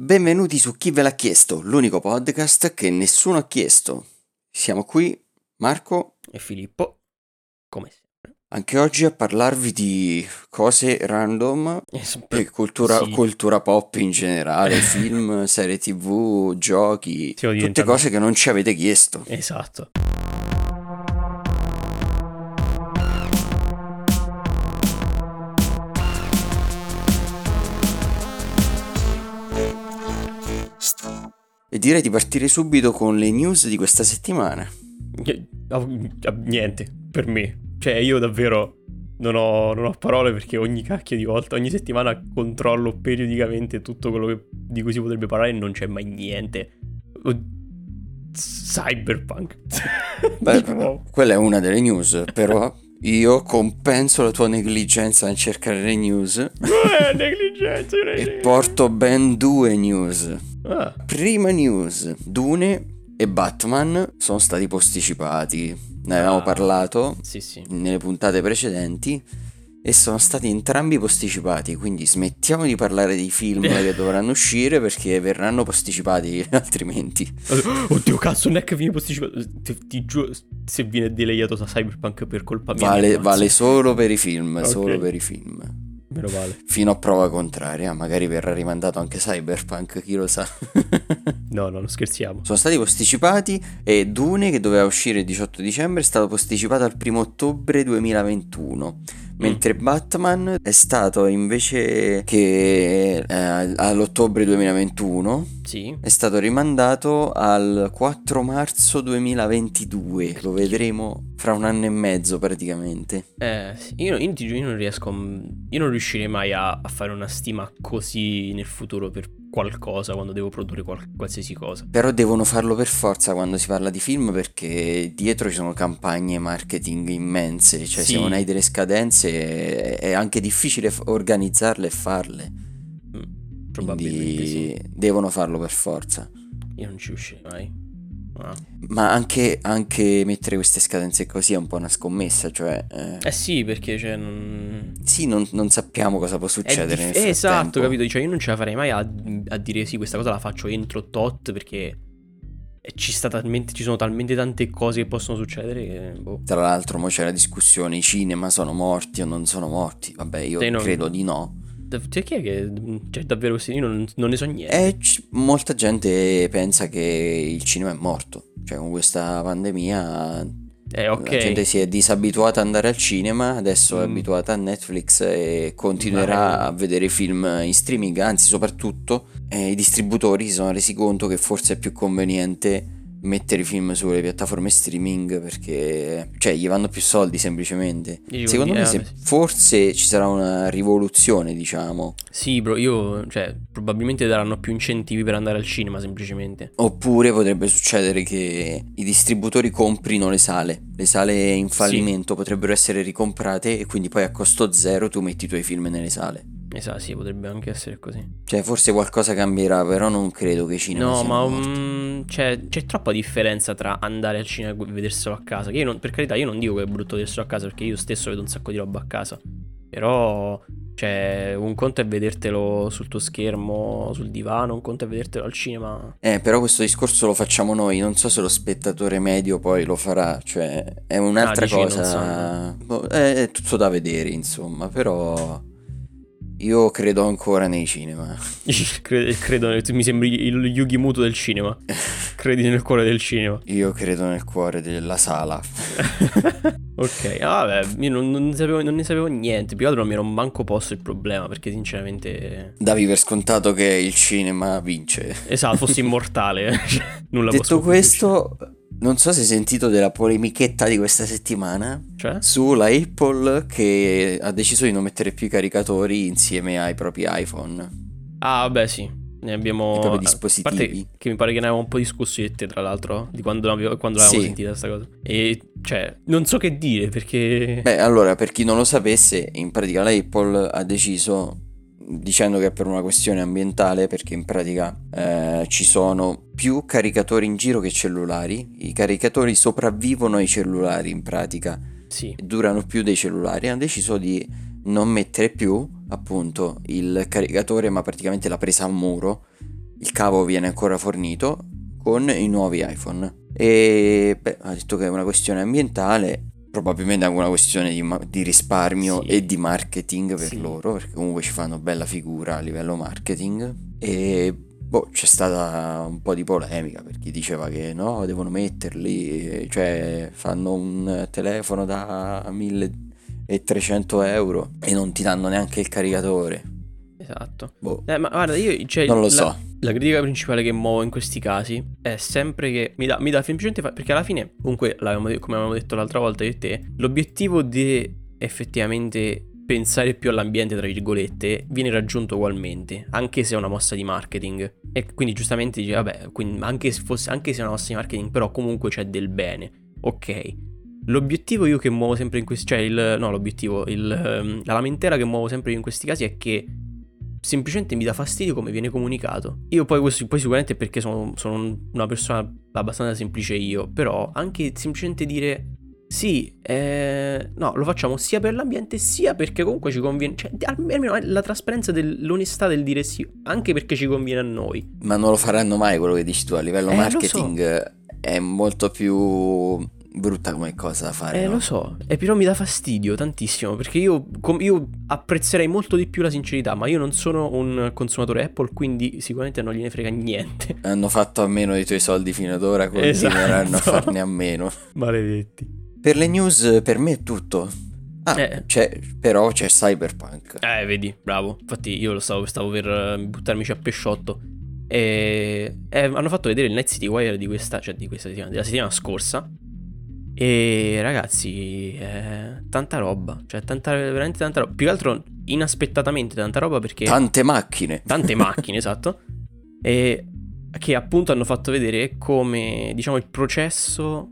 Benvenuti su Chi ve l'ha chiesto, l'unico podcast che nessuno ha chiesto. Siamo qui, Marco, e Filippo, come sempre. anche oggi a parlarvi di cose random E s- e cultura, sì, cultura pop in generale, film, serie tv, giochi, tutte cose che non ci avete chiesto. Esatto. E direi di partire subito con le news di questa settimana. Ni- Niente, per me. Cioè, io davvero non ho, non ho parole perché ogni cacchio di volta, ogni settimana controllo periodicamente tutto quello che- di cui si potrebbe parlare e non c'è mai niente. Cyberpunk. Beh, quella è una delle news, però io compenso la tua negligenza nel cercare le news eh, negligenza. e porto ben due news. Ah, Prima news, Dune e Batman sono stati posticipati. Ne avevamo Ah. parlato sì, sì. nelle puntate precedenti e sono stati entrambi posticipati, quindi smettiamo di parlare di film che dovranno uscire perché verranno posticipati altrimenti. Oddio, cazzo, non è che viene posticipato. Ti, ti giuro, se viene delayato da Cyberpunk per colpa mia. mi Vale, vale solo per i film, Ok. solo per i film. Meno male. Fino a prova contraria, magari verrà rimandato anche Cyberpunk, chi lo sa. No, no, non scherziamo. Sono stati posticipati e Dune, che doveva uscire il 18 dicembre, è stato posticipato al 1 ottobre 2021. Mentre Batman è stato invece che eh, all'ottobre 2021 Sì. è stato rimandato al 4 marzo 2022. Lo vedremo fra un anno e mezzo praticamente. Eh, io, io io non riesco. a- Io non riuscirei mai a, a fare una stima così nel futuro per qualcosa quando devo produrre qual- qualsiasi cosa. Però devono farlo per forza quando si parla di film perché dietro ci sono campagne marketing immense, cioè se Sì. non hai delle scadenze è, è anche difficile organizzarle e farle. Probabilmente sì. Devono farlo per forza. Io non ci riuscirei mai. Ah. Ma anche, anche mettere queste scadenze così è un po' una scommessa, cioè... eh, Eh sì, perché cioè non. sì, non, non sappiamo cosa può succedere dif- nel esatto, capito? Cioè, io non ce la farei mai a, a dire sì, questa cosa la faccio entro tot perché ci, sta talmente, ci sono talmente tante cose che possono succedere che. Boh. Tra l'altro, mo c'è la discussione, i cinema sono morti o non sono morti? Vabbè, io no. credo di no. Cioè, chi è che. Cioè, davvero. Io non, non ne so niente. E c- molta gente pensa che il cinema è morto. Cioè, con questa pandemia Eh, ok. la gente si è disabituata ad andare al cinema, adesso è Mm. abituata a Netflix e continuerà Vai. a vedere film in streaming, anzi soprattutto eh, i distributori si sono resi conto che forse è più conveniente mettere i film sulle piattaforme streaming perché cioè gli vanno più soldi semplicemente. Io Secondo me eh, se- sì. forse ci sarà una rivoluzione, diciamo. Sì, bro, io. Cioè, probabilmente daranno più incentivi per andare al cinema, semplicemente. Oppure potrebbe succedere che i distributori comprino le sale. Le sale in fallimento potrebbero essere ricomprate e quindi poi a costo zero tu metti i tuoi film nelle sale. Esatto, sì, potrebbe anche essere così. Cioè, forse qualcosa cambierà, però non credo che i cinema No, ma morti. mm, c'è, troppa differenza tra andare al cinema e vederselo a casa. Che io non- per carità, io non dico che è brutto vederselo a casa perché io stesso vedo un sacco di roba a casa. Però, cioè, un conto è vedertelo sul tuo schermo, sul divano, un conto è vedertelo al cinema. Eh, però questo discorso lo facciamo noi, non so se lo spettatore medio poi lo farà, cioè è un'altra Ah, dici cosa. Boh, è, è tutto da vedere, insomma, però io credo ancora nei cinema. Cre- credo, tu mi sembri il Yugi Muto del cinema. Credi nel cuore del cinema. Io credo nel cuore della sala. ok, ah, vabbè, io non, non ne sapevo, non ne sapevo niente. Più che altro non mi ero manco posto il problema perché, sinceramente. Davi per scontato che il cinema vince. Esatto, fossi immortale. Cioè, Nulla Detto questo, non so se hai sentito della polemichetta di questa settimana Cioè? sulla Apple che ha deciso di non mettere più i caricatori insieme ai propri iPhone. Ah, vabbè, sì. Ne abbiamo. I propri a dispositivi. parte che mi pare che ne avevamo un po' discusso io e te, tra l'altro, di quando, l'avevo- quando l'avevamo Sì. sentita questa cosa. E, cioè, non so che dire perché. Beh, allora, per chi non lo sapesse, in pratica la Apple ha deciso, dicendo che è per una questione ambientale, perché in pratica eh, ci sono più caricatori in giro che cellulari. I caricatori sopravvivono ai cellulari, in pratica, Sì. durano più dei cellulari. Hanno deciso di non mettere più, appunto, il caricatore, ma praticamente la presa a muro il cavo viene ancora fornito con i nuovi iPhone. E beh, ha detto che è una questione ambientale, probabilmente anche una questione di, di risparmio Sì. e di marketing per Sì. loro, perché comunque ci fanno bella figura a livello marketing. E boh, c'è stata un po' di polemica per chi diceva che no, devono metterli, cioè fanno un telefono da 1300 euro e non ti danno neanche il caricatore. Esatto. Boh, Eh, ma guarda, io cioè, non lo la- so. La critica principale che muovo in questi casi è sempre che mi dà, mi dà semplicemente fa- perché alla fine, comunque, come avevamo detto l'altra volta io e te, l'obiettivo di effettivamente pensare più all'ambiente, tra virgolette, viene raggiunto ugualmente, anche se è una mossa di marketing. E quindi giustamente dice, vabbè, anche se, fosse, anche se è una mossa di marketing, però comunque c'è del bene. Ok. L'obiettivo io che muovo sempre in questi, cioè il, no l'obiettivo, il, ehm, la lamentela che muovo sempre in questi casi è che semplicemente mi dà fastidio come viene comunicato. Io poi, questo, poi sicuramente perché sono, sono una persona abbastanza semplice io, però anche semplicemente dire sì, eh, no, lo facciamo sia per l'ambiente sia perché comunque ci conviene, cioè almeno la trasparenza dell'onestà del dire sì, anche perché ci conviene a noi. Ma non lo faranno mai quello che dici tu a livello Eh, marketing. È molto più brutta come cosa da fare. Eh, no? lo so, e però mi dà fastidio tantissimo perché io, com- io apprezzerei molto di più la sincerità, ma io non sono un consumatore Apple, quindi sicuramente non gliene frega niente. Hanno fatto a meno dei tuoi soldi fino ad ora, continueranno a Esatto. farne a meno. Maledetti. Per le news, per me è tutto. Ah, Eh. c'è, però c'è Cyberpunk. Eh, vedi, bravo. Infatti io lo stavo, stavo per eh, buttarmici a pesciotto. E, e hanno fatto vedere il Night City Wire di questa, cioè di questa settimana, della settimana scorsa. E ragazzi, eh, tanta roba. Cioè, tanta, veramente tanta roba. Più che altro, inaspettatamente tanta roba perché... Tante macchine. tante macchine, esatto. E che appunto hanno fatto vedere come, diciamo, il processo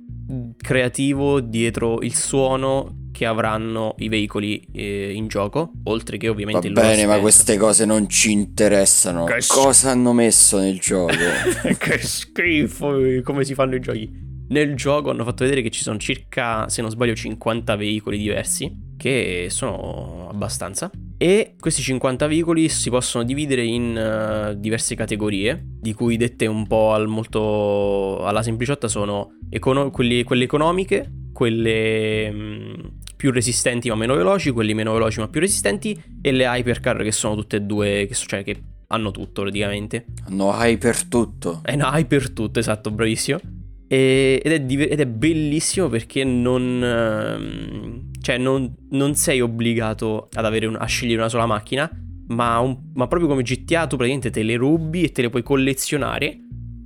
creativo dietro il suono che avranno i veicoli eh, in gioco, oltre che Va ovviamente il loro bene, ma queste cose non ci interessano. Che Cosa hanno messo nel gioco? che schifo come si fanno i giochi. Nel gioco hanno fatto vedere che ci sono circa, se non sbaglio, 50 veicoli diversi, che sono abbastanza. E questi 50 veicoli si possono dividere in eh, diverse categorie, di cui dette un po' al molto alla sempliciotta sono econo- quelli- quelle economiche, quelle mh, più resistenti ma meno veloci, quelli meno veloci ma più resistenti, e le hypercar che sono tutte e due, che, cioè che hanno tutto praticamente. Hanno hyper tutto. È una hyper tutto, esatto, bravissimo. E- ed, è ed è bellissimo perché non, ehm, cioè non, non sei obbligato un- a scegliere una sola macchina, ma, un- ma proprio come GTA tu praticamente te le rubi e te le puoi collezionare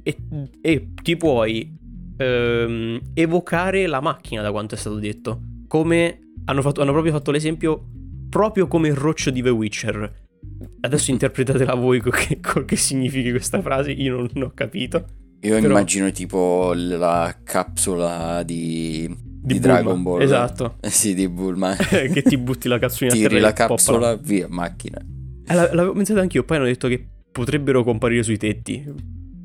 e, e ti puoi ehm, evocare la macchina da quanto è stato detto. Come hanno, fatto- hanno proprio fatto l'esempio, proprio come il roccio di The Witcher. Adesso interpretatela voi che, che significhi questa frase, io non, non ho capito. Io Però- immagino tipo la capsula di, di, Di Dragon Ball. esatto. Eh sì, di Bulma. che ti butti la cazzolina a terra Tiri la capsula, via, macchina. Eh, la- l'avevo pensato anch'io, poi hanno detto che potrebbero comparire sui tetti.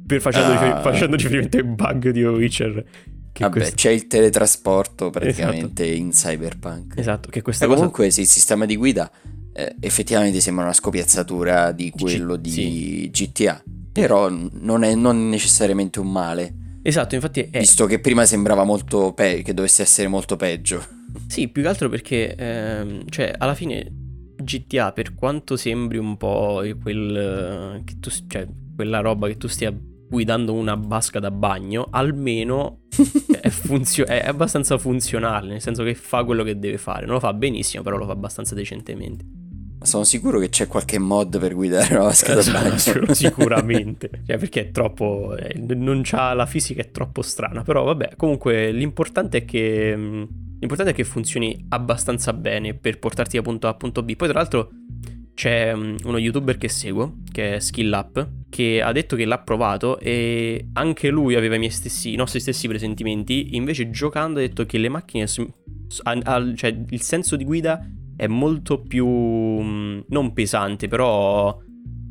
Per facendo, Ah. rifer- facendo riferimento ai bug di Witcher. Che Vabbè, quest- c'è il teletrasporto praticamente in Cyberpunk. Esatto, che questa E cosa... comunque sì, il sistema di guida eh, effettivamente sembra una scopiazzatura di quello G- di GTA. Però non è non necessariamente un male, Esatto, infatti è... visto che prima sembrava molto pe- che dovesse essere molto peggio. Sì, più che altro perché, ehm, cioè, alla fine GTA, per quanto sembri un po' quel, tu, cioè, quella roba che tu stia guidando una basca da bagno, almeno è, funzio- è abbastanza funzionale, nel senso che fa quello che deve fare. Non lo fa benissimo, però lo fa abbastanza decentemente. Sono sicuro che c'è qualche mod per guidare una vasca da bagno. Sic- Sicuramente. Cioè, perché è troppo. eh, non c'ha la fisica, è troppo strana. Però, vabbè, comunque l'importante è che. mh, L'importante è che funzioni abbastanza bene per portarti da punto A a punto B. Poi, tra l'altro, c'è mh, uno youtuber che seguo, che è Skill Up, che ha detto che l'ha provato e anche lui aveva i miei stessi, i nostri stessi presentimenti. Invece, giocando, ha detto che le macchine. cioè, il senso di guida è molto più. mh, non pesante, però.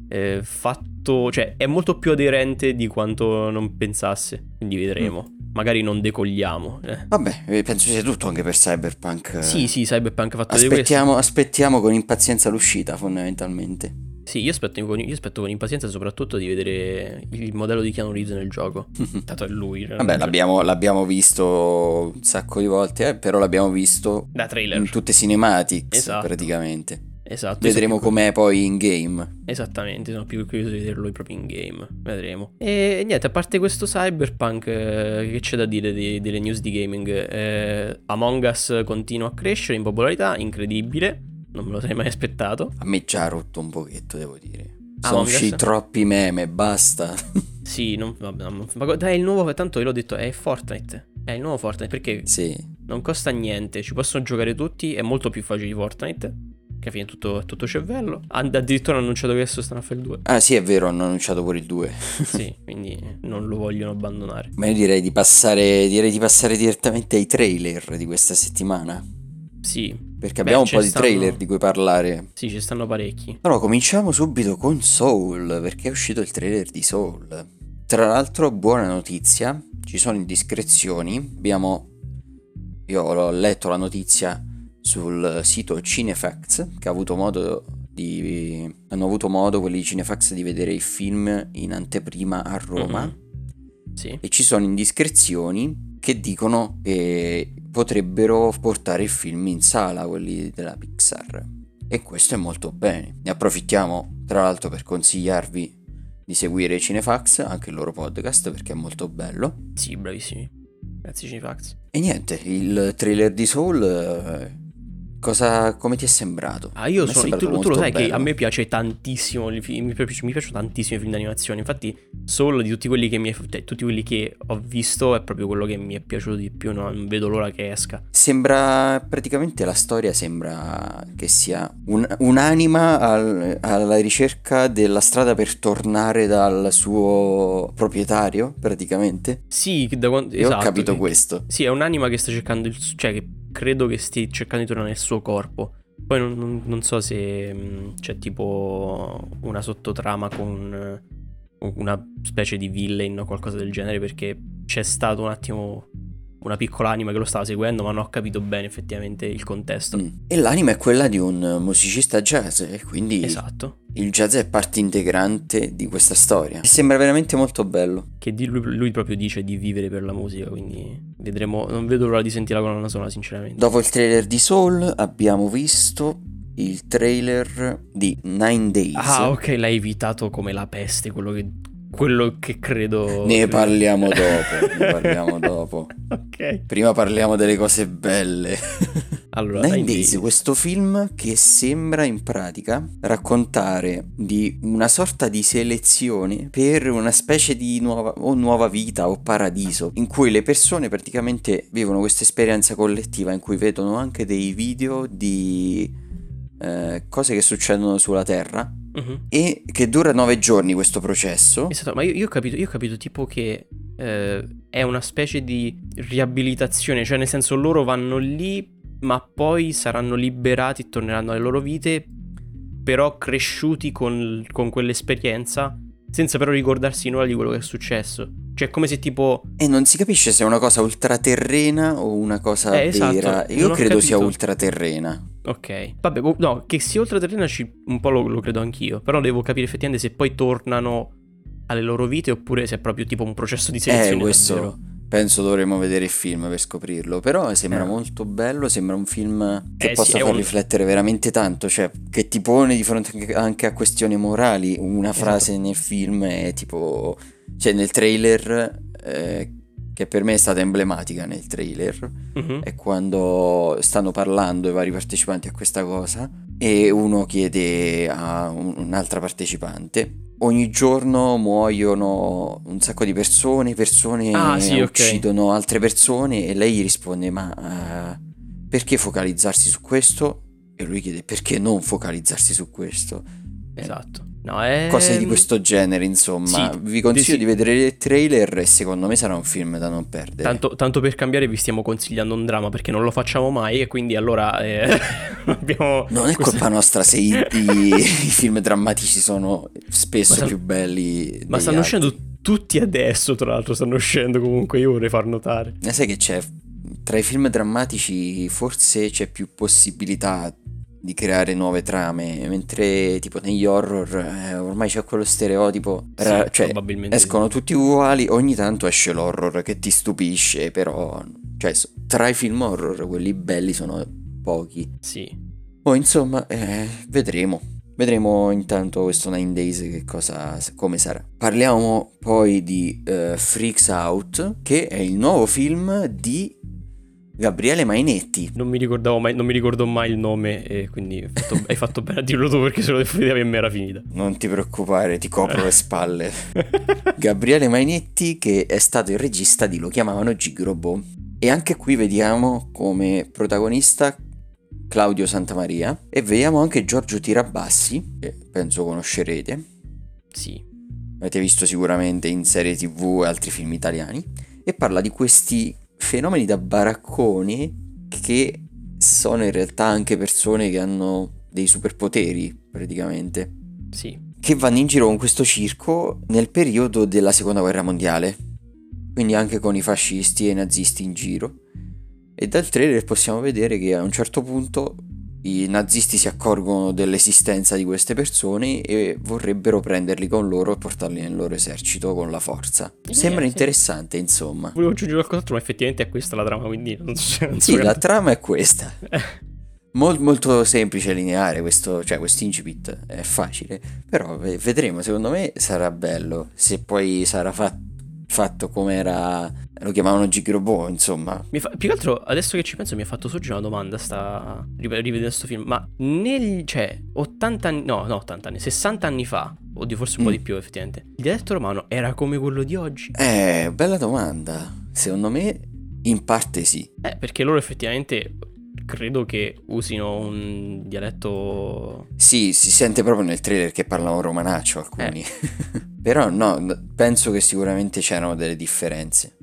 eh, fatto. cioè, è molto più aderente di quanto non pensasse. Quindi vedremo. Magari non decogliamo. eh. Vabbè, eh, penso sia tutto anche per Cyberpunk. Sì, sì, Cyberpunk ha fatto vedere questo. Aspettiamo, aspettiamo con impazienza l'uscita, fondamentalmente. Sì, io aspetto, con, io aspetto con impazienza soprattutto di vedere il modello di Keanu Reeves nel gioco. Tanto è lui. Vabbè, l'abbiamo, l'abbiamo, visto un sacco di volte, eh, però l'abbiamo visto da trailer. in tutte cinematics esatto. praticamente. Esatto. Vedremo com'è poi in game. Esattamente, sono più curioso di vederlo proprio in game. Vedremo. E niente, a parte questo cyberpunk, eh, che c'è da dire di, delle news di gaming? Eh, Among Us continua a crescere in popolarità, incredibile. Non me lo sarei mai aspettato. A me ci ha rotto un pochetto, devo dire. Sono usciti troppi meme, basta. sì, non, vabbè, ma dai, il nuovo, tanto ve l'ho detto, è Fortnite. È il nuovo Fortnite perché sì. non costa niente, ci possono giocare tutti, è molto più facile di Fortnite che fine è tutto, tutto cervello. Addirittura hanno annunciato che adesso stanno a fare il 2. Ah sì, è vero, hanno annunciato pure il 2. sì, quindi non lo vogliono abbandonare. Ma io direi di passare, direi di passare direttamente ai trailer di questa settimana. Sì. Perché abbiamo Beh, un po' di stanno... trailer di cui parlare. Sì, ci stanno parecchi. Allora, cominciamo subito con Soul, perché è uscito il trailer di Soul. Tra l'altro, buona notizia, ci sono indiscrezioni. Abbiamo... Io ho letto la notizia sul sito Cinefax che ha avuto modo di, hanno avuto modo quelli di Cinefax di vedere il film in anteprima a Roma mm-hmm. sì. e ci sono indiscrezioni che dicono che potrebbero portare il film in sala quelli della Pixar. E questo è molto bene. Ne approfittiamo tra l'altro per consigliarvi di seguire Cinefax anche il loro podcast perché è molto bello. Sì bravissimi. Grazie Cinefax. E niente il trailer di Soul eh, Cosa, come ti è sembrato? Ah, io sono. Tu, tu, lo sai bello. che a me piace tantissimo. Mi, piace, mi piacciono tantissimo i film d'animazione. Infatti, solo di tutti quelli che mi cioè, tutti quelli che ho visto è proprio quello che mi è piaciuto di più. Non vedo l'ora che esca. Sembra praticamente la storia sembra che sia un, un'anima al, alla ricerca della strada per tornare dal suo proprietario, praticamente. Sì, da quando. Esatto, ho capito questo. Sì, è un'anima che sta cercando il. cioè che credo che stia cercando di tornare nel suo corpo. Poi non, non, non so se mh, mm, c'è tipo una sottotrama con uh, una specie di villain o qualcosa del genere perché c'è stato un attimo una piccola anima che lo stava seguendo, ma non ho capito bene effettivamente il contesto. Mm. E l'anima è quella di un musicista jazz, e quindi esatto. il jazz è parte integrante di questa storia. E sembra veramente molto bello. Che lui, lui, proprio dice di vivere per la musica, quindi vedremo. Non vedo l'ora di sentire la colonna sonora, sinceramente. Dopo il trailer di Soul abbiamo visto il trailer di Nine Days. Ah, ok, l'hai evitato come la peste, quello che quello che credo. Ne parliamo dopo. ne parliamo dopo. ok. Prima parliamo delle cose belle. Allora, Nine Days, questo film che sembra in pratica raccontare di una sorta di selezione per una specie di nuova, o nuova vita o paradiso, in cui le persone praticamente vivono questa esperienza collettiva, in cui vedono anche dei video di eh, cose che succedono sulla Terra uh-huh. e che dura nove giorni questo processo. Esatto, ma io, io, ho, capito, io ho capito tipo che eh, è una specie di riabilitazione, cioè nel senso loro vanno lì ma poi saranno liberati e torneranno alle loro vite, però cresciuti con, con quell'esperienza senza però ricordarsi nulla di quello che è successo. Cioè, come se tipo. E non si capisce se è una cosa ultraterrena o una cosa eh, esatto. vera. Io credo sia ultraterrena. Ok. Vabbè, boh, no, che sia ultraterrena un po' lo, lo credo anch'io. Però devo capire effettivamente se poi tornano alle loro vite oppure se è proprio tipo un processo di selezione. Eh, questo. Davvero. Penso dovremmo vedere il film per scoprirlo. Però sembra eh. molto bello. Sembra un film che eh, possa sì, far un... riflettere veramente tanto. Cioè, che ti pone di fronte anche a questioni morali. Una esatto. frase nel film è tipo. Cioè, nel trailer. Eh, che per me è stata emblematica nel trailer, uh-huh. è quando stanno parlando i vari partecipanti a questa cosa e uno chiede a un'altra partecipante ogni giorno muoiono un sacco di persone, persone ah, sì, uccidono okay. altre persone e lei gli risponde ma uh, perché focalizzarsi su questo? E lui chiede perché non focalizzarsi su questo? Esatto. No, è... Cose di questo genere, insomma. Sì, vi consiglio sì. di vedere il trailer e secondo me sarà un film da non perdere. Tanto, tanto, per cambiare vi stiamo consigliando un dramma perché non lo facciamo mai e quindi allora eh, abbiamo... Non è colpa nostra se i, i, i film drammatici sono spesso stanno, più belli. Ma stanno altri. uscendo tutti adesso, tra l'altro stanno uscendo comunque, io vorrei far notare. E sai che c'è? Tra i film drammatici forse c'è più possibilità di creare nuove trame, mentre tipo negli horror eh, ormai c'è quello stereotipo, Sì, ra- cioè probabilmente sì. escono tutti uguali, ogni tanto esce l'horror che ti stupisce, però cioè, tra i film horror quelli belli sono pochi. Sì. Poi insomma, eh, vedremo. Vedremo intanto questo Nine Days che cosa, come sarà. Parliamo poi di eh, Freaks Out, che è il nuovo film di Gabriele Mainetti. Non mi ricordavo mai, non mi ricordo mai il nome e quindi hai fatto, hai fatto bene a dirlo tu perché se lo devo per me era finita. Non ti preoccupare, ti copro le spalle. Gabriele Mainetti, che è stato il regista di Lo chiamavano Gigrobo. E anche qui vediamo come protagonista Claudio Santamaria e vediamo anche Giorgio Tirabassi, che penso conoscerete. Sì. avete visto sicuramente in serie tv e altri film italiani, e parla di questi fenomeni da baracconi che sono in realtà anche persone che hanno dei superpoteri praticamente, Sì. che vanno in giro con questo circo nel periodo della seconda guerra mondiale, quindi anche con i fascisti e i nazisti in giro. E dal trailer possiamo vedere che a un certo punto i nazisti si accorgono dell'esistenza di queste persone e vorrebbero prenderli con loro e portarli nel loro esercito con la forza. Sembra sì. interessante, insomma. Volevo aggiungere qualcos'altro, ma effettivamente è questa la trama, quindi non so. Non so Sì, la trama è questa. Mol- molto semplice e lineare questo, cioè questo incipit è facile, però ve- vedremo, secondo me sarà bello, se poi sarà fa- fatto come era, lo chiamavano Gigrobo, insomma. Fa- più che altro, adesso che ci penso, mi ha fatto sorgere una domanda. Sta rive- rivedendo questo film. Ma negli. cioè, 80 anni. No, no, 80 anni. 60 anni fa. Oddio, forse un po' Mm. di più, effettivamente. Il dialetto romano era come quello di oggi? Eh, bella domanda, secondo me in parte sì. Eh, perché loro effettivamente. Credo che usino un dialetto. Sì, si sente proprio nel trailer che parlano romanaccio alcuni. Però no, penso che sicuramente c'erano delle differenze.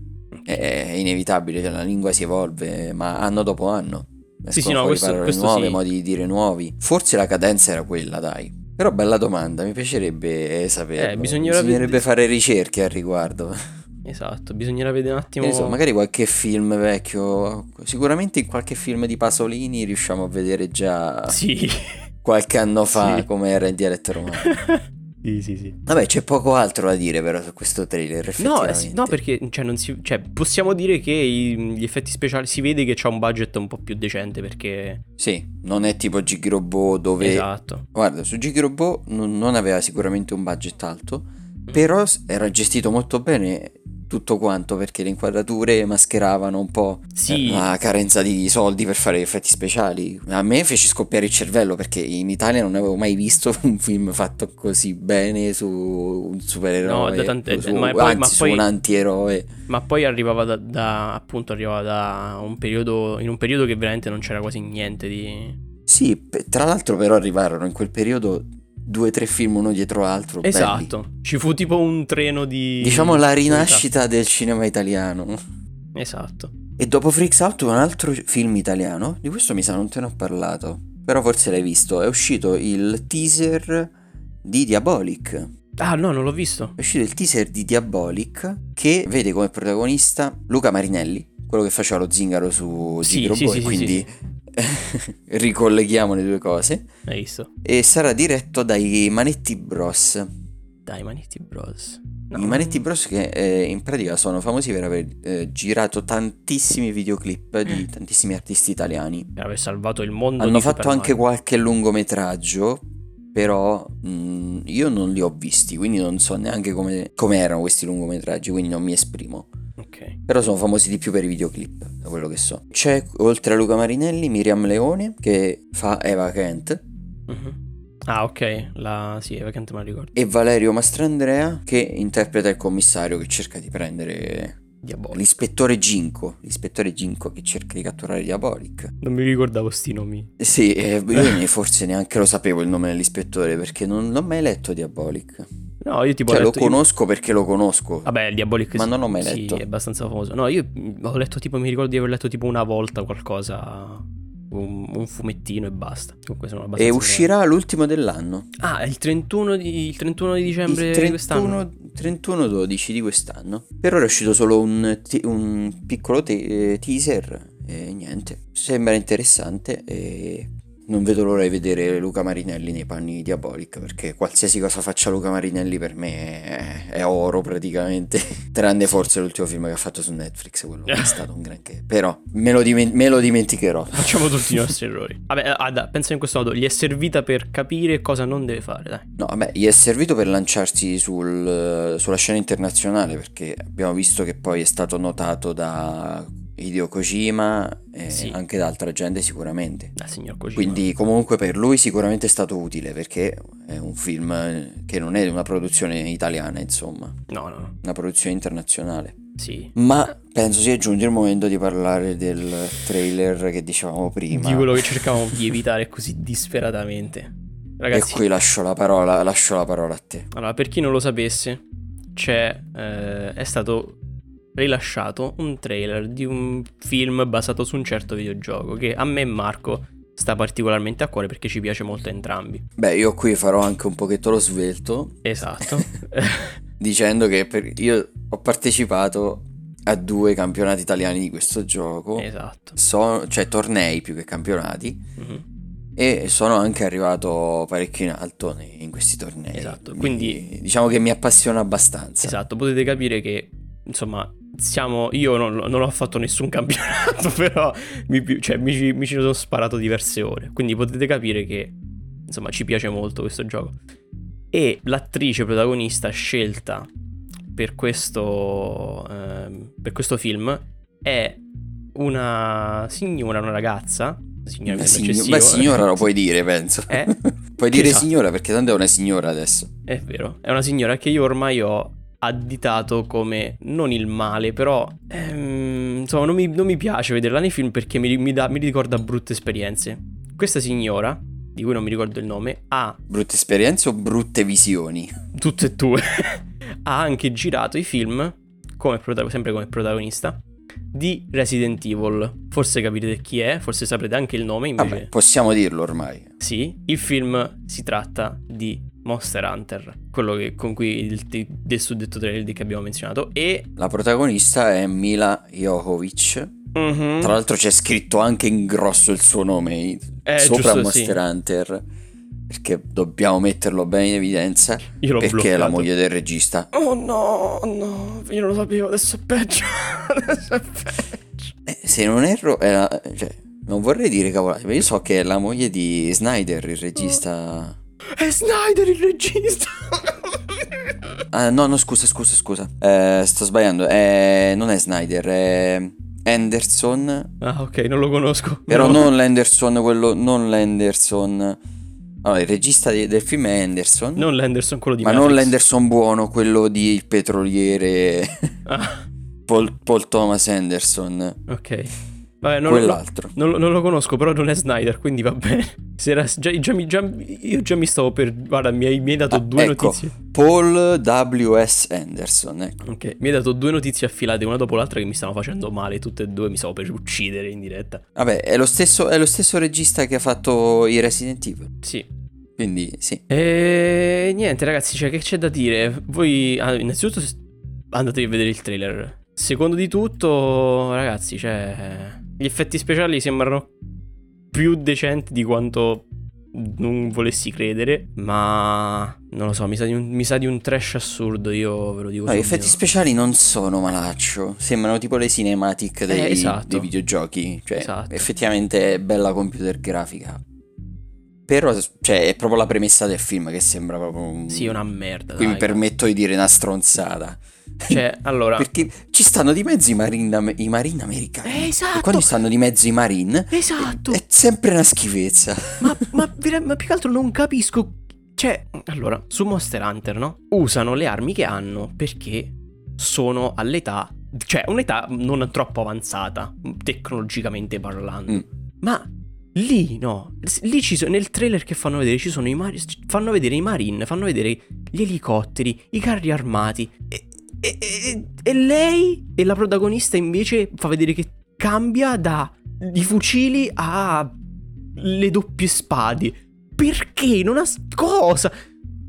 È, inevitabile, cioè, la lingua si evolve, ma anno dopo anno. Sì, sì, no, questo- parole questo nuove, sì. modi di dire nuovi. Forse la cadenza era quella, dai. Però bella domanda, mi piacerebbe sapere. Eh, bisognerebbe- Bisognerebbe fare ricerche al riguardo. Esatto, bisognerà vedere un attimo. So, magari qualche film vecchio, sicuramente in qualche film di Pasolini riusciamo a vedere già Sì. qualche anno fa Sì. come era il dialetto romano. sì, sì, sì. Vabbè, c'è poco altro da dire però su questo trailer, No, eh sì, no, perché cioè, non si, cioè, possiamo dire che i- gli effetti speciali si vede che c'ha un budget un po' più decente perché. Sì, non è tipo Gigi Robot dove... Esatto. Guarda, su Gigi Robot non, non aveva sicuramente un budget alto, Mm. però era gestito molto bene tutto quanto perché le inquadrature mascheravano un po' Sì. la carenza di soldi per fare effetti speciali. A me fece scoppiare il cervello perché in Italia non avevo mai visto un film fatto così bene su un supereroe, No, da tante- su- ma poi- anzi ma su poi- un antieroe. Ma poi arrivava da, da- appunto arrivava da un periodo in un periodo che veramente non c'era quasi niente di Sì, tra l'altro però arrivarono in quel periodo due o tre film uno dietro l'altro. belli. Esatto. Ci fu tipo un treno di Diciamo la rinascita del cinema italiano. Esatto. E dopo Freaks Out un altro film italiano, di questo mi sa non te ne ho parlato, però forse l'hai visto, è uscito il teaser di Diabolic. Ah, no, non l'ho visto. È uscito il teaser di Diabolic che vede come protagonista Luca Marinelli, quello che faceva lo zingaro su Sì, Zigro sì, Boy, sì, sì, quindi ricolleghiamo le due cose. Hai visto? E sarà diretto dai Manetti Bros. Dai, Manetti Bros. No. I Manetti Bros che eh, in pratica sono famosi per aver eh, girato tantissimi videoclip di tantissimi artisti italiani. Per aver salvato il mondo Hanno fatto anche qualche lungometraggio, però mh, io non li ho visti, quindi non so neanche come, come erano questi lungometraggi, quindi non mi esprimo. Ok. Però sono famosi di più per i videoclip, da quello che so. C'è oltre a Luca Marinelli Miriam Leone che fa Eva Kent Mhm. Ah, ok. La... Sì, vacante me la ricordo. e Valerio Mastrandrea che interpreta il commissario che cerca di prendere Diabolic. l'ispettore Ginko, l'ispettore Ginko che cerca di catturare Diabolic. Non mi ricordavo sti nomi. Sì, eh, io forse neanche lo sapevo il nome dell'ispettore perché non l'ho mai letto Diabolic. No, io tipo Cioè ho lo letto... io- conosco perché lo conosco. Vabbè, il Diabolic Ma sì. non l'ho mai Sì, letto. è abbastanza famoso. No, io ho letto tipo, mi ricordo di aver letto tipo una volta qualcosa, un, un fumettino e basta. Comunque sono abbastanza... E uscirà l'ultimo dell'anno. Ah, il 31 di, il 31 di dicembre Il di quest'anno. 31-12 di quest'anno. Per ora è uscito solo un, un piccolo te- eh, teaser e niente. Sembra interessante e non vedo l'ora di vedere Luca Marinelli nei panni di Diabolic perché qualsiasi cosa faccia Luca Marinelli per me è, è oro praticamente. Tranne forse l'ultimo film che ha fatto su Netflix, quello che è stato un granché. Però me lo, dimen- me lo dimenticherò. Facciamo tutti i nostri errori. Vabbè, Ada, pensa in questo modo, gli è servita per capire cosa non deve fare, dai. No, vabbè, gli è servito per lanciarsi sul, sulla scena internazionale perché abbiamo visto che poi è stato notato da Hideo Kojima e Sì. anche da altra gente sicuramente. Da signor Kojima. Quindi comunque per lui sicuramente è stato utile perché è un film che non è una produzione italiana, insomma, No, no, no. una produzione internazionale. Sì. Ma penso sia giunto il momento di parlare del trailer che dicevamo prima. Di quello che cercavamo di evitare così disperatamente. Ragazzi, E qui lascio la parola, lascio la parola a te. allora, per chi non lo sapesse, c'è, eh, è stato rilasciato un trailer di un film basato su un certo videogioco che a me e Marco sta particolarmente a cuore perché ci piace molto a entrambi. Beh, io qui farò anche un pochetto lo svelto Esatto. dicendo che per- io ho partecipato a due campionati italiani di questo gioco. esatto. So- cioè tornei più che campionati. Mhm. E sono anche arrivato parecchio in alto in questi tornei. Esatto, quindi- diciamo che mi appassiona abbastanza. Esatto, potete capire che insomma siamo io non, non ho fatto nessun campionato, però mi, cioè, mi, ci- mi ci sono sparato diverse ore. Quindi potete capire che insomma ci piace molto questo gioco. E l'attrice protagonista scelta per questo, ehm, per questo film è una signora, una ragazza. Signora, Beh, signo- beh, signora lo puoi dire, penso. Eh? puoi dire Esatto. signora perché tanto è una signora adesso. È vero, è una signora che io ormai ho additato come non il male, però ehm, insomma non mi, non mi piace vederla nei film perché mi, mi dà- mi ricorda brutte esperienze. Questa signora, di cui non mi ricordo il nome, ha Brutte esperienze o brutte visioni? tutte e due, ha anche girato i film, come sempre come protagonista, di Resident Evil. Forse capirete chi è, forse saprete anche il nome, invece Vabbè, possiamo dirlo ormai. sì, il film si tratta di Monster Hunter, quello che, con cui il, del suddetto trailer che abbiamo menzionato. E La protagonista è Mila Jokovic. Mhm. Tra l'altro c'è scritto anche in grosso il suo nome Eh, sopra giusto, Monster sì. Hunter. Perché dobbiamo metterlo bene in evidenza. io l'ho Perché è la bloccato. moglie del regista. Oh no, no, io non lo sapevo, adesso è peggio. adesso è peggio. Eh, se non erro, è la- cioè, non vorrei dire cavolate, ma io so che è la moglie di Snyder, il regista. È Snyder il regista. Ah, no, no, scusa, scusa, scusa. Eh, sto sbagliando. Eh, non è Snyder, è Anderson. ah, ok, non lo conosco. Però No. non l'Anderson, quello. Non l'Anderson. Allora, il regista di- del film è Anderson. Non l'Anderson, quello di ma non Matrix. l'Anderson buono, quello di Il petroliere. Ah, Paul, Paul Thomas Anderson. ok. Vabbè, non quell'altro. non lo- non lo conosco, però non è Snyder, quindi va bene. Era- già, già già- io già mi stavo per... Guarda, mi hai, mi hai dato Ah, due ecco, notizie. Paul W.S. Anderson, ecco. Ok, mi hai dato due notizie affilate una dopo l'altra che mi stanno facendo male, tutte e due mi stavo per uccidere in diretta. Vabbè, è lo, stesso, è lo stesso regista che ha fatto i Resident Evil. Sì. Quindi sì. E niente ragazzi, cioè che c'è da dire? Voi ah, innanzitutto andatevi a vedere il trailer. Secondo di tutto, ragazzi, cioè gli effetti speciali sembrano più decenti di quanto non volessi credere, ma non lo so, mi sa di un, mi sa di un trash assurdo, io ve lo dico No, gli effetti speciali non sono malaccio. Sembrano tipo le cinematic dei, Eh, esatto. dei videogiochi. Cioè, Esatto. effettivamente è bella computer grafica. Però, cioè, è proprio la premessa del film che sembra proprio un... Sì, una merda. Qui mi dai. permetto di dire una stronzata. Cioè, allora... Perché ci stanno di mezzo i marine, i marine americani. Eh, E esatto. quando stanno di mezzo i marine, Esatto. è sempre una schifezza. Ma, ma, ma più che altro non capisco. Cioè, allora, su Monster Hunter, no? Usano le armi che hanno perché sono all'età. Cioè, un'età non troppo avanzata, tecnologicamente parlando. Mm. Ma lì, no. Lì ci sono. Nel trailer che fanno vedere ci sono i mari- Fanno vedere i marine, fanno vedere gli elicotteri, i carri armati. E, e- e- e lei e la protagonista invece fa vedere che cambia da i fucili a le doppie spade. Perché? Non ha cosa?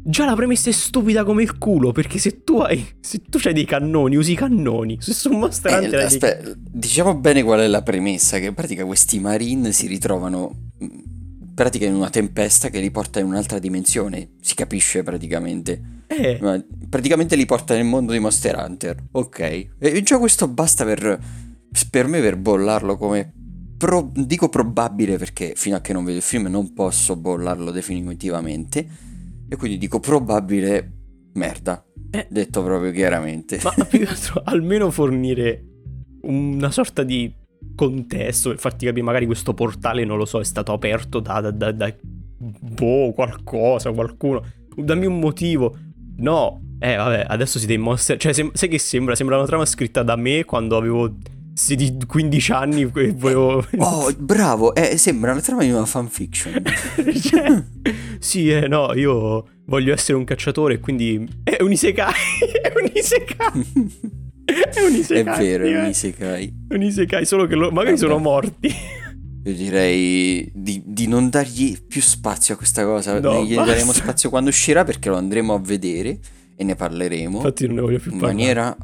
Già la premessa è stupida come il culo. Perché se tu hai. Se tu hai dei cannoni, usi i cannoni. Se su Monster Eh, Hunter hai dei- aspetta, diciamo bene qual è la premessa, che in pratica questi marine si ritrovano mh, pratica in una tempesta che li porta in un'altra dimensione. Si capisce praticamente. Eh, Ma praticamente li porta nel mondo di Monster Hunter. Ok. E già questo basta per, per me per bollarlo come... pro- dico probabile perché fino a che non vedo il film non posso bollarlo definitivamente. E quindi dico probabile merda. Eh. Detto proprio chiaramente. ma più che altro almeno fornire una sorta di contesto per farti capire magari questo portale, non lo so, è stato aperto da, da, da, da- boh, qualcosa, qualcuno. Dammi un motivo. No, eh vabbè, adesso siete in Monster... Cioè, sem- sai che sembra? Sembra una trama scritta da me quando avevo 16 15 anni e volevo... Oh, bravo, eh, sembra la trama di una fanfiction. Cioè, sì, eh, no, io voglio essere un cacciatore, quindi è un isekai, è un isekai, è un È isekai. vero, è eh. un isekai. Un isekai, solo che lo- magari Vabbè. sono morti. Io direi di, di non dargli più spazio a questa cosa. No, gli basta. daremo spazio quando uscirà perché lo andremo a vedere e ne parleremo. Infatti non ne voglio più in parlare. maniera.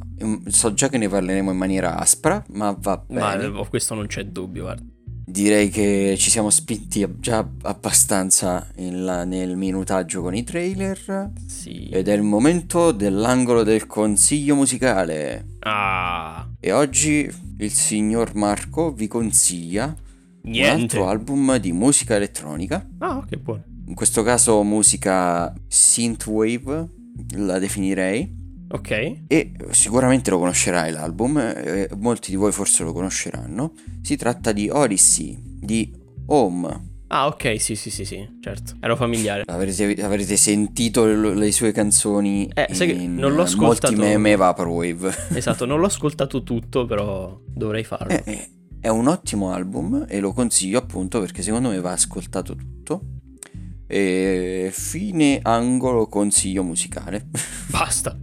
so già che ne parleremo in maniera aspra, ma va Ma bene. eh, questo non c'è dubbio, guarda. Direi che ci siamo spinti già abbastanza la- nel minutaggio con i trailer. Sì. Ed è il momento dell'angolo del consiglio musicale. Ah, E oggi il signor Marco vi consiglia un niente. altro album di musica elettronica. Ah, che buono. In questo caso musica synthwave, la definirei. Ok. E sicuramente lo conoscerai l'album, eh, molti di voi forse lo conosceranno. Si tratta di Odyssey, di Home. Ah, ok, sì, sì, sì, sì, certo. Ero familiare. Avrete, avrete sentito le, le sue canzoni Eh, sai che non l'ho ascoltato. molti meme Vaporwave. Esatto, non l'ho ascoltato tutto, però dovrei farlo. Eh, eh, è un ottimo album e lo consiglio appunto perché secondo me va ascoltato tutto. E fine angolo consiglio musicale. Basta.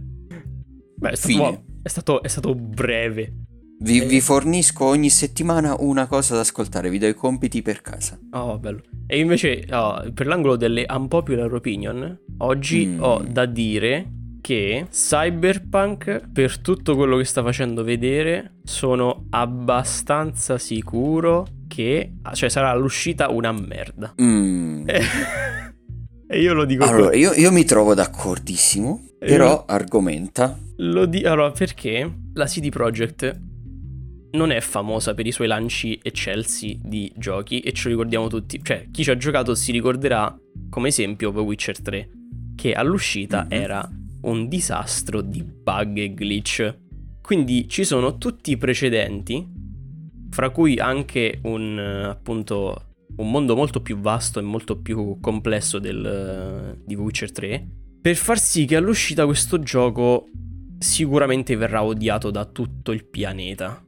Beh, è stato, è stato, è stato breve. Vi, Eh. vi fornisco ogni settimana una cosa da ascoltare, vi do i compiti per casa. Oh, bello. E invece, oh, per l'angolo delle unpopular opinion, oggi Mm. ho da dire che Cyberpunk, per tutto quello che sta facendo vedere, sono abbastanza sicuro che cioè, sarà all'uscita una merda. Mm. e io lo dico Allora, io, io mi trovo d'accordissimo, però argomenta. Lo di- allora, perché la CD Projekt non è famosa per i suoi lanci eccelsi di giochi e ce lo ricordiamo tutti. Cioè, chi ci ha giocato si ricorderà, come esempio, The Witcher 3, che all'uscita Mhm. era un disastro di bug e glitch. Quindi ci sono tutti i precedenti, fra cui anche un, eh, appunto, un mondo molto più vasto e molto più complesso del, eh, di The Witcher 3, per far sì che all'uscita questo gioco sicuramente verrà odiato da tutto il pianeta.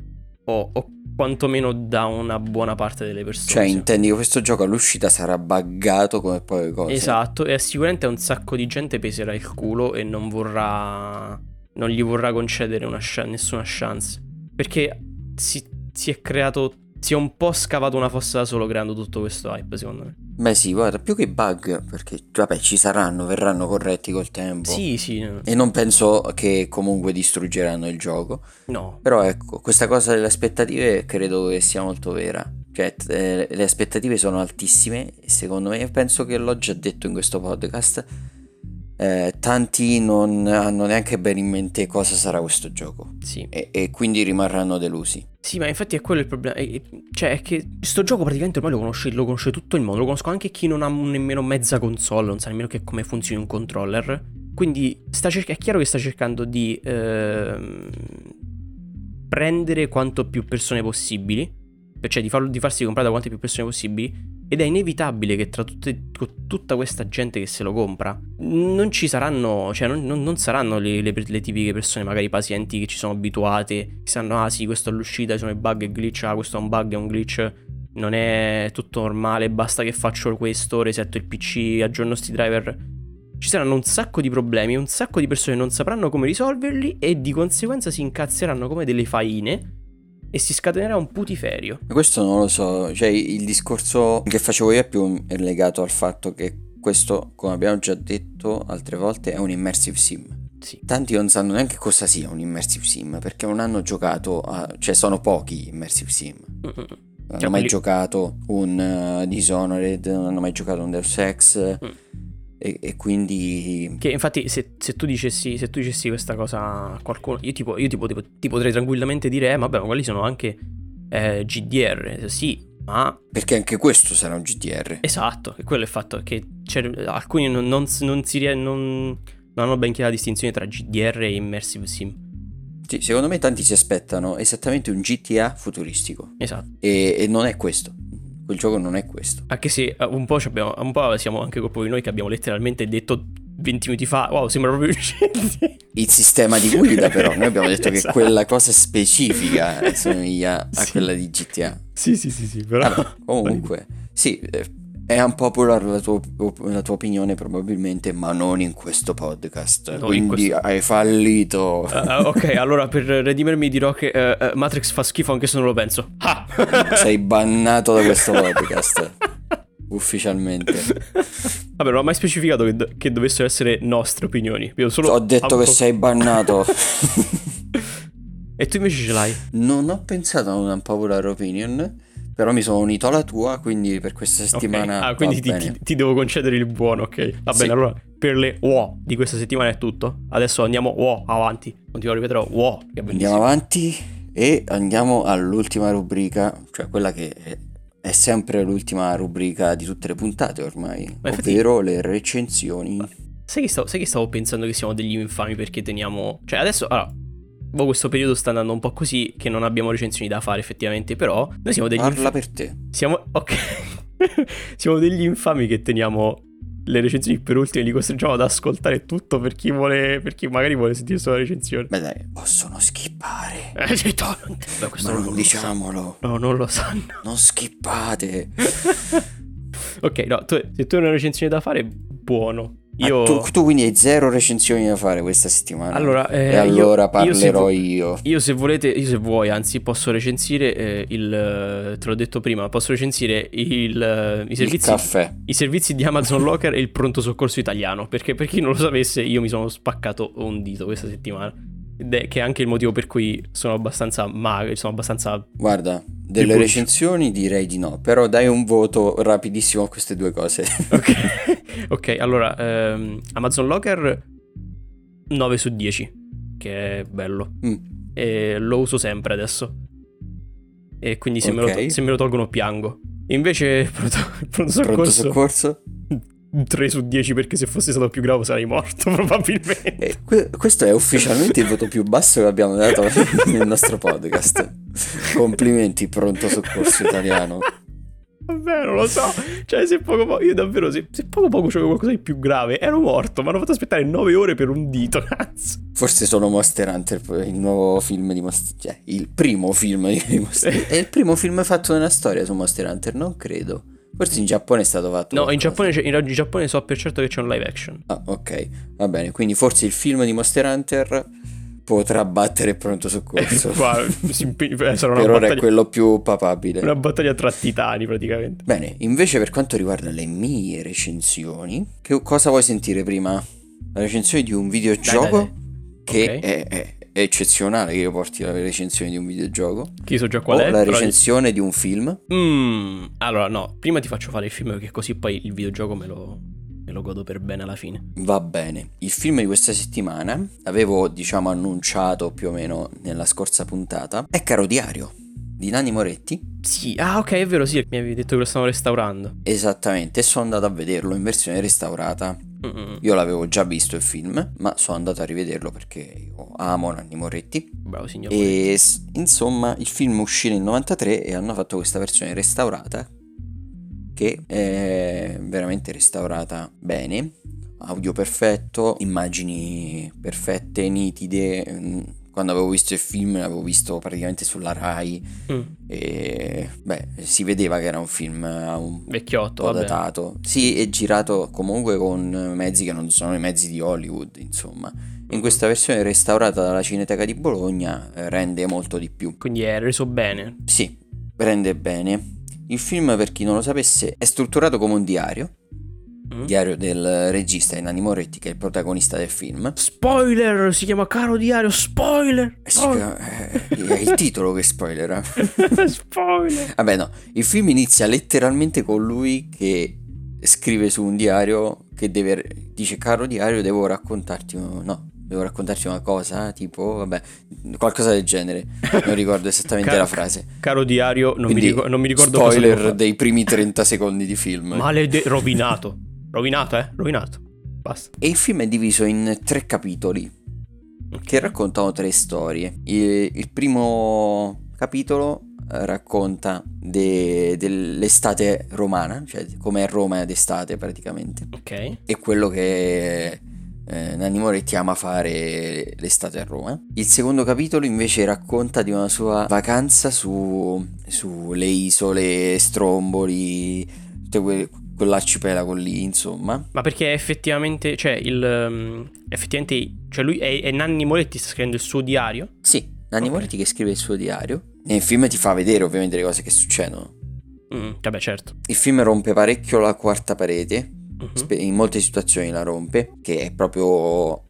O, o quantomeno da una buona parte delle persone. Cioè, intendi che questo gioco all'uscita sarà buggato come poi cose. Esatto, e sicuramente un sacco di gente peserà il culo e non vorrà. Non gli vorrà concedere una nessuna chance. Perché si, si è creato. Si è un po' scavato una fossa da solo creando tutto questo hype, secondo me. Beh sì, guarda, più che bug, perché vabbè ci saranno, verranno corretti col tempo. Sì, sì. E non penso che comunque distruggeranno il gioco. No. Però ecco, questa cosa delle aspettative credo che sia molto vera. Cioè, eh, le aspettative sono altissime secondo me, penso che l'ho già detto in questo podcast, eh, tanti non hanno neanche bene in mente cosa sarà questo gioco Sì. e, e quindi rimarranno delusi. Sì, ma infatti è quello il problema. E- Cioè, è che sto gioco praticamente ormai lo conosce, lo conosce tutto il mondo. Lo conosco anche chi non ha nemmeno mezza console, non sa nemmeno che come funzioni un controller. Quindi sta cerca- è chiaro che sta cercando di ehm, prendere quanto più persone possibili. Cioè, di, farlo, di farsi comprare da quante più persone possibili. Ed è inevitabile che tra tutte- tutta questa gente che se lo compra non ci saranno, cioè non, non- non saranno le, le- le tipiche persone, magari pazienti che ci sono abituate, che sanno, ah sì, questo è all'uscita, ci sono i bug e glitch, ah questo è un bug, è un glitch, non è tutto normale, basta che faccio questo, resetto il PC, aggiorno sti driver. Ci saranno un sacco di problemi, un sacco di persone non sapranno come risolverli e di conseguenza si incazzeranno come delle faine e si scatenerà un putiferio. Questo non lo so, cioè il discorso che facevo io è più legato al fatto che questo, come abbiamo già detto altre volte, è un immersive sim. Sì. Tanti non sanno neanche cosa sia un immersive sim perché non hanno giocato, a... cioè sono pochi immersive sim. Mm-mm. hanno Cioè, mai quelli- giocato un uh, Dishonored, non hanno mai giocato un Deus Ex Mm. E, e quindi Che infatti se, se tu dicessi, se tu dicessi questa cosa a qualcuno, io, tipo, io tipo, tipo- ti potrei tranquillamente dire, eh vabbè, ma quelli sono anche eh, GDR, sì, ma perché anche questo sarà un GTR. esatto, e quello è il fatto che c'è- alcuni non, non, non si non hanno ben chiara la distinzione tra GDR e Immersive Sim. Sì, secondo me tanti si aspettano esattamente un GTA futuristico Esatto. e, e non è questo. Quel gioco non è questo. Anche se eh, un po', ci abbiamo, un po' siamo anche colpa di noi che abbiamo letteralmente detto 20 minuti fa, wow, sembra proprio uscente. Il sistema di guida però, noi abbiamo detto Esatto. che quella cosa specifica somiglia a Sì. quella di GTA. Sì, sì, sì, sì, però... Vabbè, comunque, sì, eh, è unpopular la tua, la tua opinione probabilmente, ma non in questo podcast. No, in Quindi questo- hai fallito. Ah, ok, allora per redimermi dirò che eh, Matrix fa schifo anche se non lo penso. Ah! Sei bannato da questo podcast. Ufficialmente. Vabbè, non ho mai specificato che, do- che dovessero essere nostre opinioni. Io solo Ho detto che sei bannato. E tu invece ce l'hai. Non ho pensato a una popular opinion, però mi sono unito alla tua, quindi per questa settimana Ah, quindi ti, ti- ti devo concedere il buono, ok? Va Sì. bene, allora per le UO di questa settimana è tutto. Adesso andiamo UO avanti. Continuo a ripetere UO, Andiamo avanti e andiamo all'ultima rubrica, cioè quella che è, è sempre l'ultima rubrica di tutte le puntate ormai, Ma infatti- ovvero le recensioni. Sai che, stavo, sai che stavo pensando che siamo degli infami perché teniamo... Cioè adesso... Allora, boh, questo periodo sta andando un po' così che non abbiamo recensioni da fare effettivamente, però noi siamo degli Parla infami... per te. Siamo... Ok. siamo degli infami che teniamo le recensioni per ultime, li costringiamo ad ascoltare tutto per chi vuole... per chi magari vuole sentire solo la recensione. Beh dai, possono skippare. Eh, sì, non- beh, Ma non, non diciamolo. No, non lo sanno. Non skippate. Ok, no, tu- se tu hai una recensione da fare, buono. Io... tu, tu quindi hai zero recensioni da fare questa settimana. Allora, eh, e allora io- io se parlerò io. Io se volete, io se vuoi, anzi, posso recensire eh, il... eh, te l'ho detto prima, posso recensire il, eh, i Il servizi... caffè. I servizi di Amazon Locker e il pronto soccorso italiano. Perché per chi non lo sapesse, io mi sono spaccato un dito questa settimana. Ed è che è anche il motivo per cui sono abbastanza magro, sono abbastanza... Guarda, delle Tipo- recensioni direi di no, però dai un voto rapidissimo a queste due cose. Ok, ok, allora, ehm, Amazon Locker 9 su 10, che è bello. Mm. E lo uso sempre adesso. E quindi se, me, lo to- se me lo tolgono piango. Invece pronto, pronto Pronto soccorso soccorso? 3 su 10 perché se fosse stato più grave sarei morto probabilmente. Eh, que- questo è ufficialmente il voto più basso che abbiamo dato nel nostro podcast. Complimenti, pronto soccorso italiano. Vabbè, non lo so. Cioè, se poco poco. Io davvero, se, se poco poco c'avevo qualcosa di più grave, ero morto. Mi hanno fatto aspettare 9 ore per un dito, cazzo. Forse sono Monster Hunter, il nuovo film di Monster cioè il primo film di Monster È il primo film fatto nella storia su Monster Hunter, non credo. Forse in Giappone è stato fatto. No, in. Giappone, in, Giappone so per certo che c'è un live action. Ah, ok, va bene. Quindi forse il film di Monster Hunter potrà battere pronto soccorso. Qua si impe- eh, sarà per ora è quello più papabile. una battaglia tra titani praticamente. Bene, invece per quanto riguarda le mie recensioni, che cosa vuoi sentire prima? La recensione di un videogioco dai, che Ok. è, è- è eccezionale che io porti la recensione di un videogioco Che io so già qual o è. la però- recensione di un film. Mm, allora, no, prima ti faccio fare il film perché così poi il videogioco me lo, me lo godo per bene alla fine. Va bene, il film di questa settimana avevo diciamo annunciato più o meno nella scorsa puntata è Caro Diario di Nanni Moretti. Sì, ah ok, è vero, sì, mi avevi detto che lo stavano restaurando. Esattamente, e sono andato a vederlo in versione restaurata. Mm-mm. Io l'avevo già visto il film, ma sono andato a rivederlo perché io amo Nanni Moretti. Bravo signor. E insomma, il film uscì nel 93 e hanno fatto questa versione restaurata che è veramente restaurata bene. Audio perfetto, immagini perfette, nitide. Quando avevo visto il film l'avevo visto praticamente sulla Rai Mm, e beh, si vedeva che era un film a un vecchiotto, po' vabbè. datato. Sì, è girato comunque con mezzi che non sono i mezzi di Hollywood, insomma. In questa versione restaurata dalla Cineteca di Bologna eh, rende molto di più. Quindi è reso bene. Sì, rende bene. Il film, per chi non lo sapesse, è strutturato come un diario. Diario del regista Nanni Moretti, che è il protagonista del film. Spoiler! Si chiama Caro Diario, spoiler! Eh, si chiama- eh, è il titolo che spoilera. spoiler! Vabbè, no, il film inizia letteralmente con lui che scrive su un diario che deve, dice caro diario devo raccontarti, un- no, devo raccontarti una cosa, tipo, vabbè, qualcosa del genere, non ricordo esattamente Caro- la frase. Caro Diario, non, mi, Quindi, ricor- non mi ricordo spoiler dei primi 30 secondi di film. Malede- rovinato. Rovinato, eh? Rovinato. Basta. E il film è diviso in tre capitoli che raccontano tre storie. Il, il primo capitolo eh, racconta de- dell'estate romana, cioè come è Roma d'estate praticamente. Ok. è quello che eh, Nanni Moretti ama fare l'estate a Roma. Il secondo capitolo invece racconta di una sua vacanza su, sulle isole Stromboli, tutto que- quell'arcipelago lì, insomma. Ma perché effettivamente, cioè, il... um, effettivamente, cioè lui è, è Nanni Moretti, sta scrivendo il suo diario? Sì, Nanni Ok. Moretti che scrive il suo diario. Nel film ti fa vedere ovviamente le cose che succedono. Mm, vabbè, certo. Il film rompe parecchio la quarta parete, Mhm. Spe- in molte situazioni la rompe, che è proprio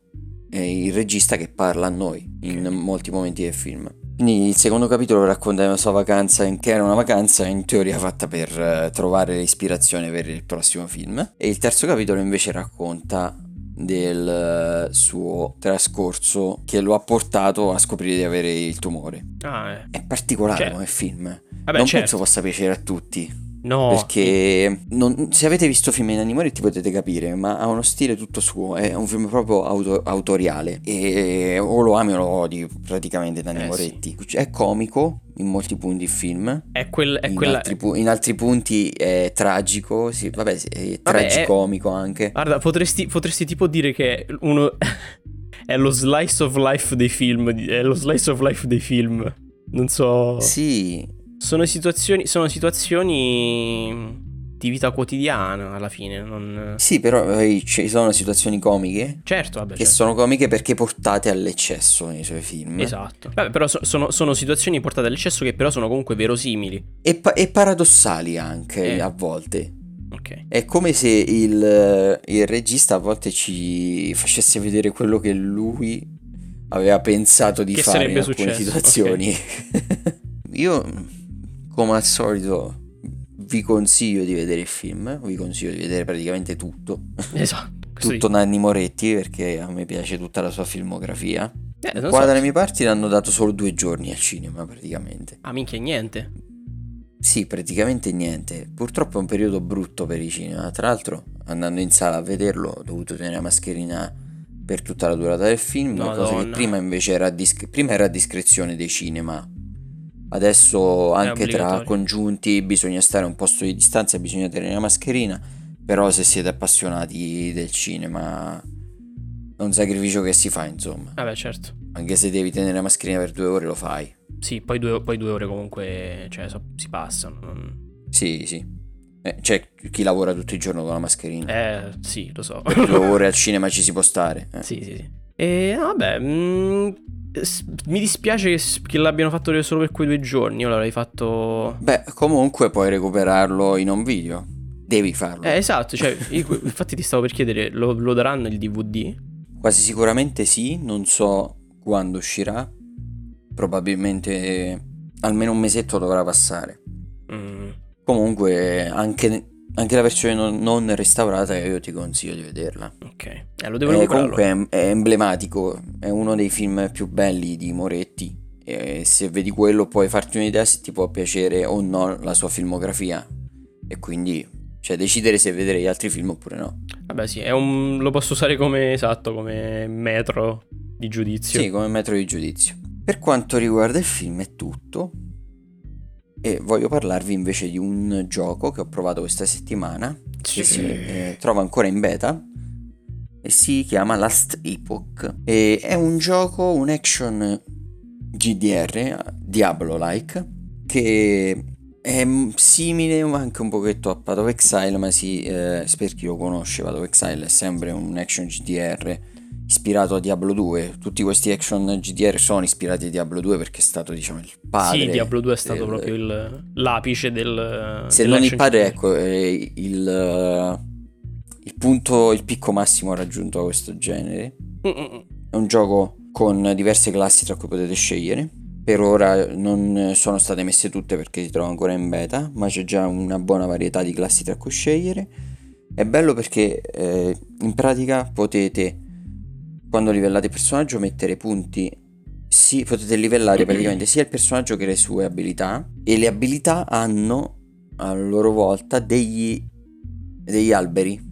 il regista che parla a noi in molti momenti del film. Quindi il secondo capitolo racconta della sua vacanza, che era una vacanza in teoria fatta per eh, trovare l'ispirazione per il prossimo film. E il terzo capitolo invece racconta del eh, suo trascorso che lo ha portato a scoprire di avere il tumore. Ah, eh. È particolare Cioè- come film. Vabbè, non certo. penso possa piacere a tutti. No. Perché non- se avete visto film di Nanni Moretti potete capire, ma ha uno stile tutto suo, è un film proprio auto- autoriale e o lo ami o lo odi praticamente Nanni Eh, Moretti. È comico in molti punti il film, È, quel, è in, quella... altri, pu- in altri punti è tragico, sì, vabbè, sì, è Vabbè, è- tragicomico anche. Guarda, potresti, potresti tipo dire che uno... è lo slice of life dei film. È lo slice of life dei film. Non so... Sì, Sono situazioni, sono situazioni di vita quotidiana alla fine. Non... sì, però eh, ci sono situazioni comiche Certo, vabbè. che certo. sono comiche perché portate all'eccesso nei suoi film. Esatto. Vabbè, però so- sono, sono situazioni portate all'eccesso che però sono comunque verosimili. E, pa- e paradossali anche Eh. a volte. Ok. È come se il, il regista a volte ci facesse vedere quello che lui aveva pensato di Che fare in alcune successo, situazioni. Io, come al solito, vi consiglio di vedere il film, vi consiglio di vedere praticamente tutto. Esatto. Tutto Nanni Moretti perché a me piace tutta la sua filmografia. Eh, Qua so. dalle mie parti l'hanno dato solo due giorni al cinema praticamente. Ah, minchia, niente. Sì, praticamente niente. Purtroppo è un periodo brutto per i cinema. Tra l'altro, andando in sala a vederlo, ho dovuto tenere la mascherina per tutta la durata del film. Una cosa che Madonna. prima invece era a, disc- prima era a discrezione dei cinema. Adesso anche tra congiunti bisogna stare un posto di distanza bisogna tenere la mascherina. Però se siete appassionati del cinema è un sacrificio che si fa, insomma. Vabbè, certo. Anche se devi tenere la mascherina per due ore lo fai. Sì, poi due, poi due ore comunque cioè, so- si passano. non- Sì, sì. Eh, c'è chi lavora tutto il giorno con la mascherina. Eh, sì, lo so. Per due ore al cinema ci si può stare. eh. Sì, sì, sì. E vabbè, mm, s- mi dispiace che, l'abbiano fatto solo per quei due giorni. Io l'avrei fatto. Beh, comunque puoi recuperarlo in un video. Devi farlo. Eh, esatto. Cioè, io- infatti ti stavo per chiedere, lo, lo daranno il DVD? Quasi sicuramente sì, non so quando uscirà. Probabilmente almeno un mesetto dovrà passare. Mm, Comunque anche, anche la versione non, non restaurata io ti consiglio di vederla. ok. Eh, lo devo Eh, comunque è, è emblematico, è uno dei film più belli di Moretti. E se vedi quello puoi farti un'idea se ti può piacere o no la sua filmografia. E quindi, cioè, decidere se vedere gli altri film oppure no. Vabbè, sì, è un, lo posso usare come esatto, come metro di giudizio. Sì, come metro di giudizio. Per quanto riguarda il film è tutto. E voglio parlarvi invece di un gioco che ho provato questa settimana. Che si eh, trova ancora in beta. E si chiama Last Epoch. E è un gioco, un action GDR, Diablo-like. Che è simile anche un pochetto a Path of Exile, ma si, eh, per chi lo conosce, Path of Exile è sempre un action GDR ispirato a Diablo 2. Tutti questi action GDR sono ispirati a Diablo 2 perché è stato, diciamo, il padre. Sì, Diablo 2 è stato del- proprio il, l'apice del... Se non il padre, ecco, il, il punto, il picco massimo raggiunto a questo genere. Mm-mm. È un gioco con diverse classi tra cui potete scegliere. Per ora non sono state messe tutte perché si trova ancora in beta, ma c'è già una buona varietà di classi tra cui scegliere. È bello perché eh, in pratica potete, quando livellate il personaggio, mettere punti. Sì, potete livellare praticamente sia il personaggio che le sue abilità. E le abilità hanno a loro volta degli, degli alberi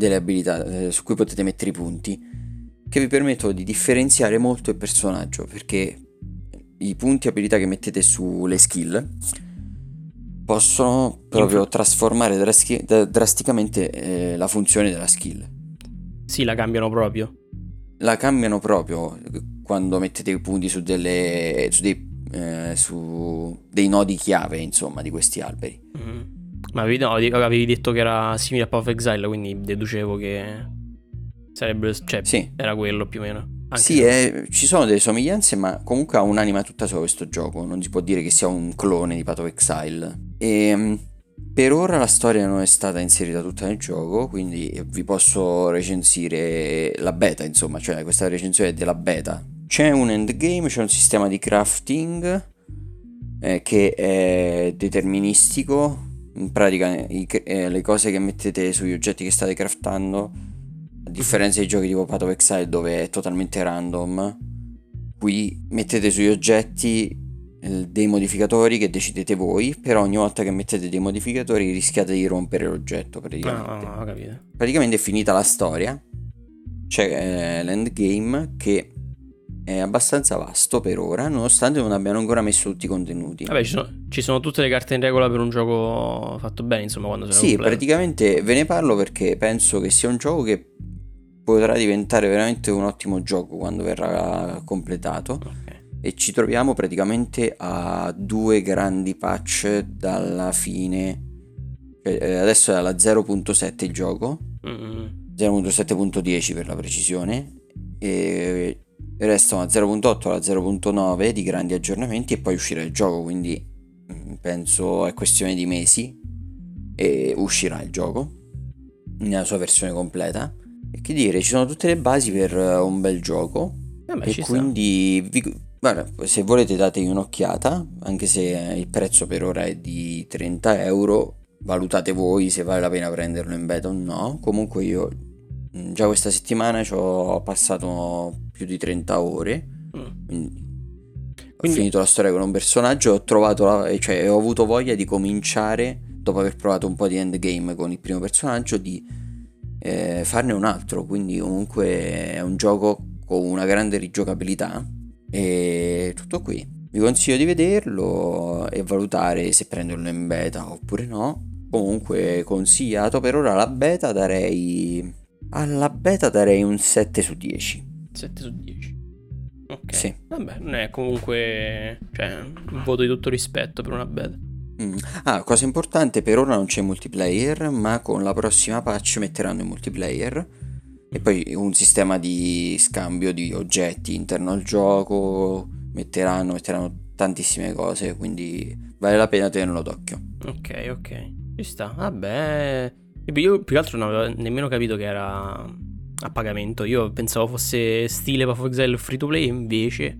delle abilità eh, su cui potete mettere i punti che vi permettono di differenziare molto il personaggio perché i punti abilità che mettete sulle skill possono proprio trasformare drasticamente eh, la funzione della skill. Sì, la cambiano proprio. La cambiano proprio quando mettete i punti su, delle, su, dei, eh, su dei nodi chiave, insomma, di questi alberi. Mm. Ma avevi, no, avevi detto che era simile a Path of Exile, quindi deducevo che sarebbe, cioè, Sì. era quello più o meno. Anche Sì, è- ci sono delle somiglianze, ma comunque ha un'anima tutta sua questo gioco. Non si può dire che sia un clone di Path of Exile. E mm, per ora la storia non è stata inserita tutta nel gioco, quindi vi posso recensire la beta, insomma, cioè questa recensione è della beta. C'è un endgame, c'è un sistema di crafting eh, che è deterministico. In pratica, i- eh, le cose che mettete sugli oggetti che state craftando a differenza dei giochi tipo Path of Exile dove è totalmente random, qui mettete sugli oggetti dei modificatori che decidete voi, però ogni volta che mettete dei modificatori rischiate di rompere l'oggetto praticamente. Ah, capito. Praticamente è finita la storia, c'è eh, l'endgame che è abbastanza vasto per ora, nonostante non abbiano ancora messo tutti i contenuti. Vabbè, ci sono, ci sono tutte le carte in regola per un gioco fatto bene, insomma, quando Sì, completa. praticamente ve ne parlo perché penso che sia un gioco che potrà diventare veramente un ottimo gioco quando verrà completato Ok. E ci troviamo praticamente a due grandi patch dalla fine. Cioè, eh, adesso è alla 0.7 il gioco, Mm. 0.7.10 per la precisione e restano a 0.8 alla 0.9 di grandi aggiornamenti e poi uscirà il gioco, quindi mm, penso è questione di mesi e uscirà il gioco nella sua versione completa. E che dire, ci sono tutte le basi per eh, un bel gioco Vabbè, e quindi vi- guarda, se volete dategli un'occhiata, anche se il prezzo per ora è di 30 euro, valutate voi se vale la pena prenderlo in beta o no. Comunque io mm, già questa settimana ci ho passato più di 30 ore, Mm. quindi ho finito la storia con un personaggio, ho trovato la- cioè ho avuto voglia di cominciare, dopo aver provato un po' di endgame con il primo personaggio, di eh, farne un altro. Quindi comunque è un gioco con una grande rigiocabilità e tutto qui. Vi consiglio di vederlo e valutare se prenderlo in beta oppure no. Comunque consigliato per ora la beta darei alla beta darei un 7 su 10. 7 su 10. Ok. Sì. Vabbè, non è comunque. Cioè, un voto di tutto rispetto per una beta. Mm. Ah, cosa importante, per ora non c'è multiplayer, ma con la prossima patch metteranno il multiplayer e poi un sistema di scambio di oggetti interno al gioco, metteranno, metteranno tantissime cose, quindi vale la pena tenerlo d'occhio. Ok, ok. Ci sta. Vabbè. Io più che altro non avevo nemmeno capito che era a pagamento. Io pensavo fosse stile Path of Exile free to play, invece.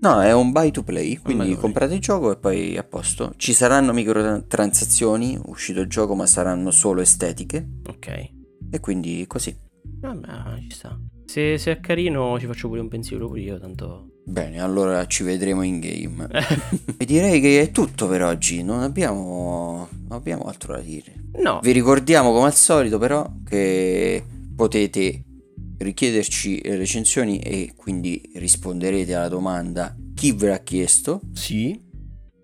No, è un buy to play, quindi to play. comprate il gioco e poi a posto. Ci saranno microtransazioni, uscito il gioco, ma saranno solo estetiche Ok. e quindi così. Vabbè, ci sta. Se, se è carino, ci faccio pure un pensiero pure io. Tanto. Bene, allora ci vedremo in game. E direi che è tutto per oggi, non abbiamo, non abbiamo altro da dire. No. Vi ricordiamo come al solito però che potete richiederci recensioni e quindi risponderete alla domanda chi ve l'ha chiesto. Sì.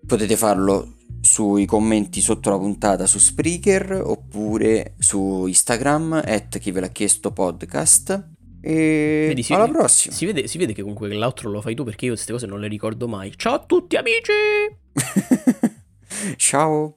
Potete farlo sui commenti sotto la puntata su Spreaker oppure su Instagram at chi ve l'ha chiesto podcast. E Vedi, alla vede- prossima. Si vede, si vede che comunque l'altro lo fai tu perché io queste cose non le ricordo mai. Ciao a tutti amici! Ciao.